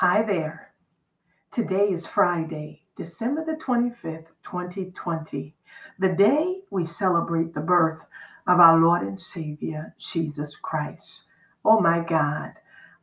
Hi there. Today is Friday, December the 25th, 2020, the day we celebrate the birth of our Lord and Savior, Jesus Christ. Oh my God,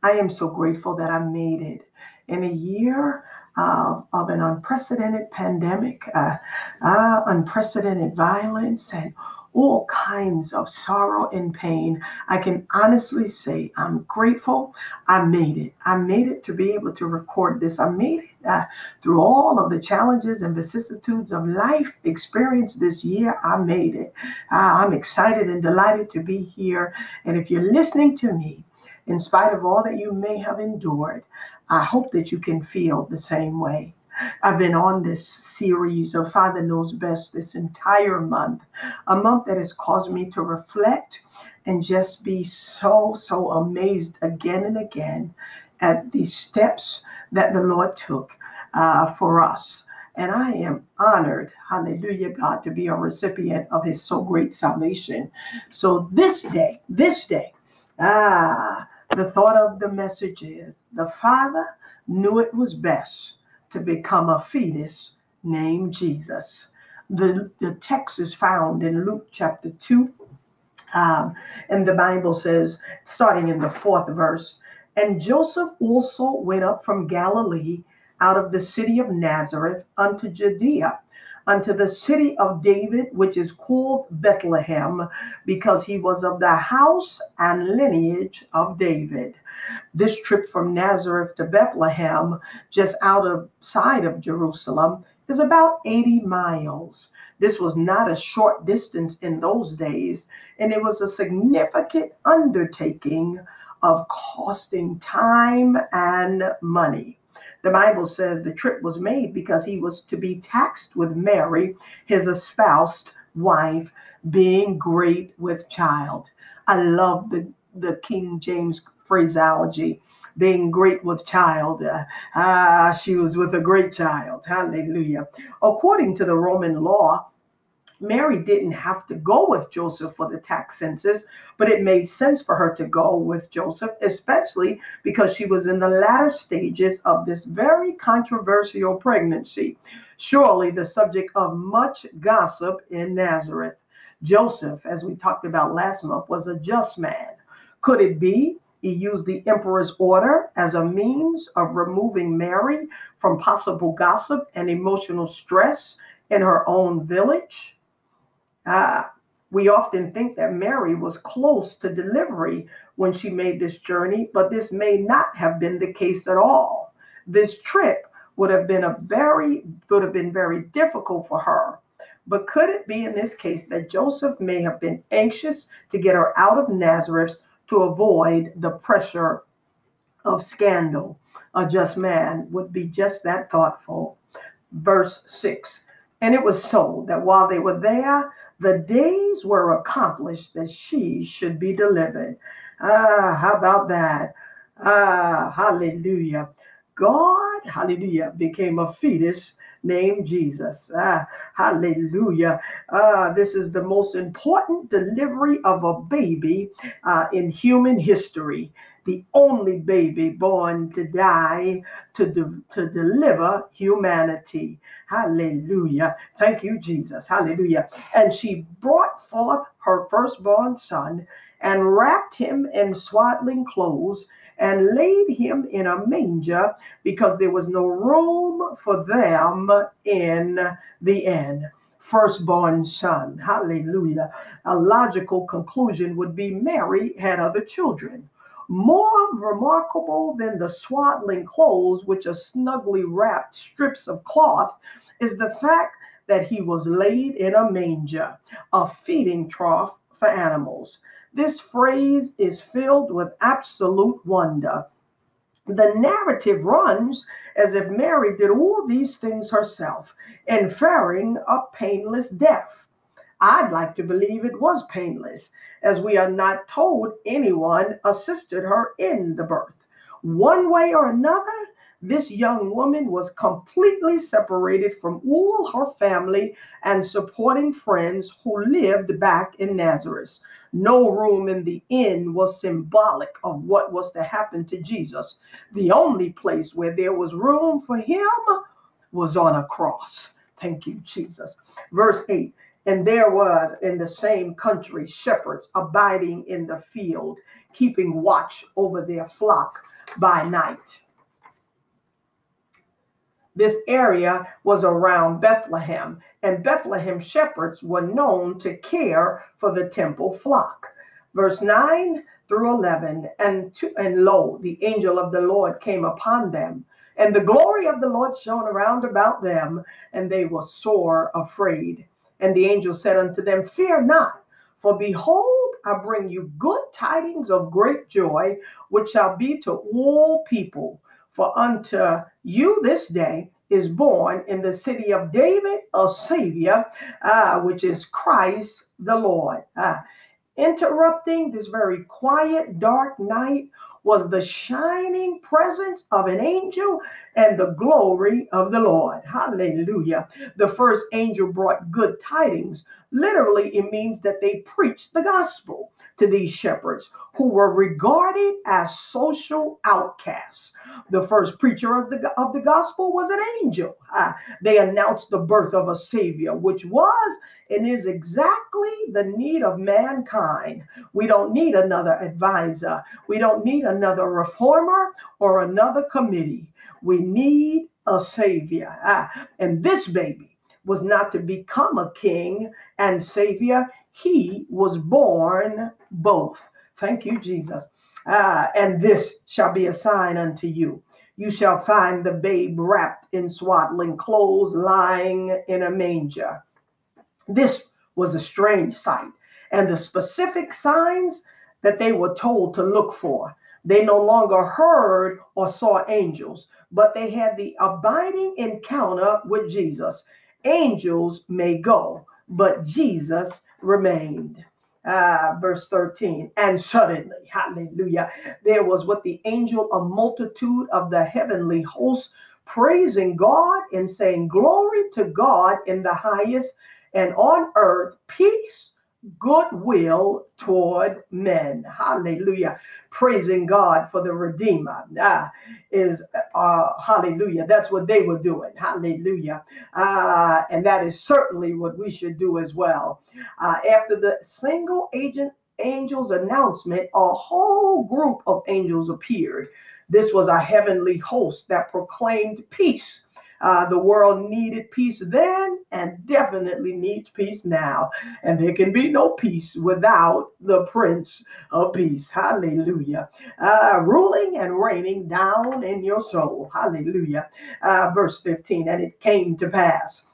I am so grateful that I made it in a year of an unprecedented pandemic, uh, uh, unprecedented violence, and all kinds of sorrow and pain. I can honestly say I'm grateful I made it. I made it to be able to record this. I made it uh, through all of the challenges and vicissitudes of life experienced this year. I made it. Uh, I'm excited and delighted to be here. And if you're listening to me, in spite of all that you may have endured, I hope that you can feel the same way. I've been on this series of Father Knows Best this entire month, a month that has caused me to reflect and just be so, so amazed again and again at the steps that the Lord took uh, for us. And I am honored, hallelujah, God, to be a recipient of his so great salvation. So this day, this day, ah, the thought of the message is the Father knew it was best to become a fetus named Jesus. The, the text is found in Luke chapter 2. Um, and the Bible says, starting in the fourth verse, and Joseph also went up from Galilee out of the city of Nazareth unto Judea, unto the city of David, which is called Bethlehem, because he was of the house and lineage of David. This trip from Nazareth to Bethlehem, just out of side of Jerusalem, is about 80 miles. This was not a short distance in those days, and it was a significant undertaking of costing time and money. The Bible says the trip was made because he was to be taxed with Mary, his espoused wife, being great with child. I love the, the King James phraseology being great with child. Uh, ah, she was with a great child. Hallelujah. According to the Roman law, Mary didn't have to go with Joseph for the tax census, but it made sense for her to go with Joseph, especially because she was in the latter stages of this very controversial pregnancy. Surely the subject of much gossip in Nazareth. Joseph, as we talked about last month, was a just man. Could it be he used the emperor's order as a means of removing Mary from possible gossip and emotional stress in her own village. Uh, we often think that Mary was close to delivery when she made this journey, but this may not have been the case at all. This trip would have been a very would have been very difficult for her. But could it be in this case that Joseph may have been anxious to get her out of Nazareth to avoid the pressure of scandal. A just man would be just that thoughtful. Verse 6 And it was so that while they were there, the days were accomplished that she should be delivered. Ah, how about that? Ah, hallelujah. God, hallelujah, became a fetus named Jesus. Ah, hallelujah. Ah, this is the most important delivery of a baby uh, in human history. The only baby born to die to, de- to deliver humanity. Hallelujah. Thank you, Jesus. Hallelujah. And she brought forth her firstborn son and wrapped him in swaddling clothes and laid him in a manger because there was no room for them in the inn. Firstborn son. Hallelujah. A logical conclusion would be Mary had other children. More remarkable than the swaddling clothes, which are snugly wrapped strips of cloth, is the fact that he was laid in a manger, a feeding trough for animals. This phrase is filled with absolute wonder. The narrative runs as if Mary did all these things herself, inferring a painless death. I'd like to believe it was painless, as we are not told anyone assisted her in the birth. One way or another, This young woman was completely separated from all her family and supporting friends who lived back in Nazareth. No room in the inn was symbolic of what was to happen to Jesus. The only place where there was room for him was on a cross. Thank you, Jesus. Verse 8 And there was in the same country shepherds abiding in the field, keeping watch over their flock by night. This area was around Bethlehem, and Bethlehem shepherds were known to care for the temple flock. Verse 9 through 11 and, to, and lo, the angel of the Lord came upon them, and the glory of the Lord shone around about them, and they were sore afraid. And the angel said unto them, Fear not, for behold, I bring you good tidings of great joy, which shall be to all people. For unto you this day is born in the city of David a Savior, uh, which is Christ the Lord. Uh, interrupting this very quiet, dark night was the shining presence of an angel and the glory of the Lord. Hallelujah. The first angel brought good tidings. Literally, it means that they preached the gospel to these shepherds who were regarded as social outcasts. The first preacher of the, of the gospel was an angel. Uh, they announced the birth of a savior, which was and is exactly the need of mankind. We don't need another advisor, we don't need another reformer or another committee. We need a savior. Uh, and this baby was not to become a king and savior, he was born both. Thank you, Jesus. Ah, and this shall be a sign unto you. You shall find the babe wrapped in swaddling clothes, lying in a manger. This was a strange sight, and the specific signs that they were told to look for. They no longer heard or saw angels, but they had the abiding encounter with Jesus. Angels may go, but Jesus remained. Uh, verse 13, and suddenly, hallelujah, there was with the angel a multitude of the heavenly hosts praising God and saying, Glory to God in the highest, and on earth peace goodwill toward men. Hallelujah. Praising God for the Redeemer. Ah, is uh, hallelujah. That's what they were doing. Hallelujah. Uh, and that is certainly what we should do as well. Uh, after the single agent angel's announcement, a whole group of angels appeared. This was a heavenly host that proclaimed peace uh, the world needed peace then and definitely needs peace now. And there can be no peace without the Prince of Peace. Hallelujah. Uh, ruling and reigning down in your soul. Hallelujah. Uh, verse 15 And it came to pass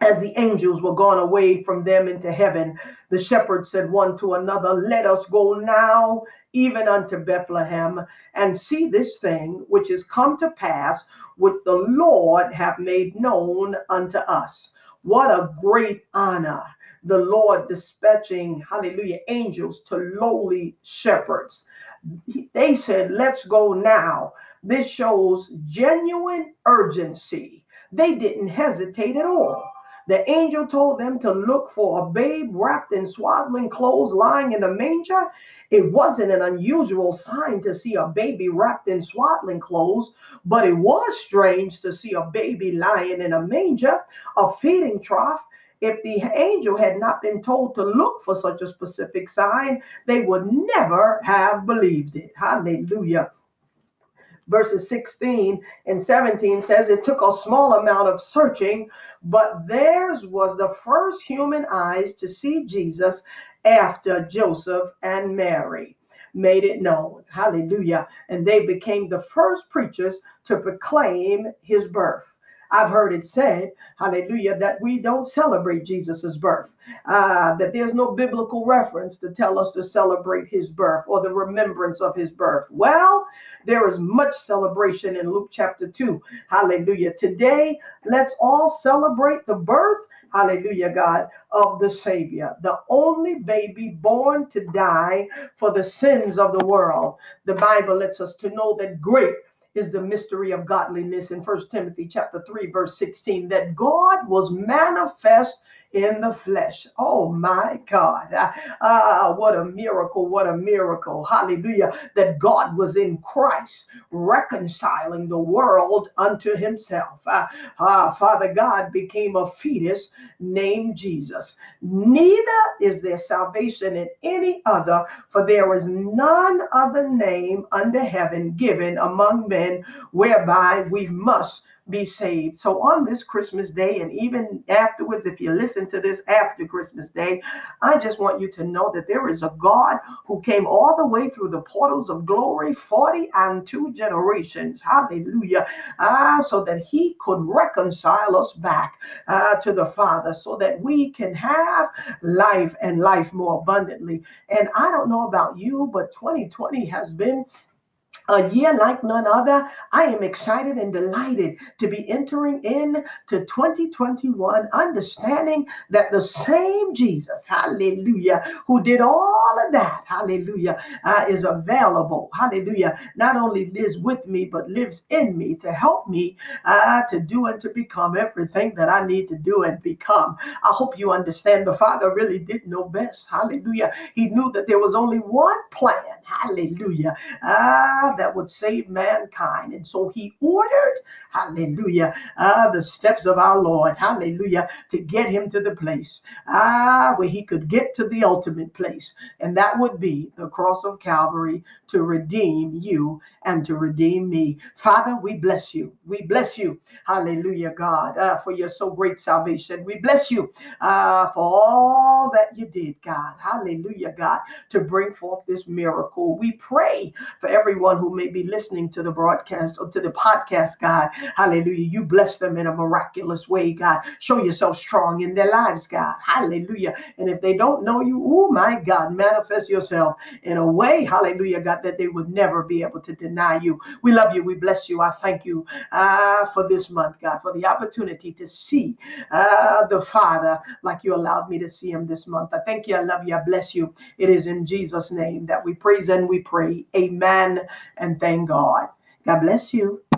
as the angels were gone away from them into heaven, the shepherds said one to another, Let us go now even unto Bethlehem and see this thing which is come to pass, which the Lord hath made known unto us. What a great honor! The Lord dispatching, hallelujah, angels to lowly shepherds. They said, Let's go now. This shows genuine urgency. They didn't hesitate at all. The angel told them to look for a babe wrapped in swaddling clothes lying in a manger. It wasn't an unusual sign to see a baby wrapped in swaddling clothes, but it was strange to see a baby lying in a manger, a feeding trough. If the angel had not been told to look for such a specific sign, they would never have believed it. Hallelujah verses 16 and 17 says it took a small amount of searching, but theirs was the first human eyes to see Jesus after Joseph and Mary made it known. Hallelujah. And they became the first preachers to proclaim his birth. I've heard it said, hallelujah, that we don't celebrate Jesus's birth, uh, that there's no biblical reference to tell us to celebrate his birth or the remembrance of his birth. Well, there is much celebration in Luke chapter 2. Hallelujah. Today, let's all celebrate the birth hallelujah, God, of the Savior, the only baby born to die for the sins of the world. The Bible lets us to know that great is the mystery of godliness in First Timothy chapter 3 verse 16 that God was manifest in the flesh. Oh my God. Ah, what a miracle. What a miracle. Hallelujah. That God was in Christ reconciling the world unto himself. Ah, ah, Father God became a fetus named Jesus. Neither is there salvation in any other, for there is none other name under heaven given among men whereby we must be saved. So on this Christmas day, and even afterwards, if you listen to this after Christmas day, I just want you to know that there is a God who came all the way through the portals of glory, 40 and two generations. Hallelujah. Ah, so that he could reconcile us back uh, to the Father so that we can have life and life more abundantly. And I don't know about you, but 2020 has been a year like none other. I am excited and delighted to be entering in to 2021, understanding that the same Jesus, hallelujah, who did all of that, hallelujah, uh, is available, hallelujah, not only lives with me, but lives in me to help me uh, to do and to become everything that I need to do and become. I hope you understand the Father really did know best, hallelujah. He knew that there was only one plan, hallelujah. Ah, that would save mankind. And so he ordered, hallelujah, uh, the steps of our Lord, hallelujah, to get him to the place ah, where he could get to the ultimate place. And that would be the cross of Calvary to redeem you and to redeem me. Father, we bless you. We bless you, hallelujah, God, uh, for your so great salvation. We bless you uh, for all that you did, God, hallelujah, God, to bring forth this miracle. We pray for everyone may be listening to the broadcast or to the podcast, God. Hallelujah. You bless them in a miraculous way, God. Show yourself strong in their lives, God. Hallelujah. And if they don't know you, oh my God, manifest yourself in a way, hallelujah, God, that they would never be able to deny you. We love you. We bless you. I thank you uh, for this month, God, for the opportunity to see uh, the Father like you allowed me to see him this month. I thank you. I love you. I bless you. It is in Jesus' name that we praise and we pray. Amen and thank God. God bless you.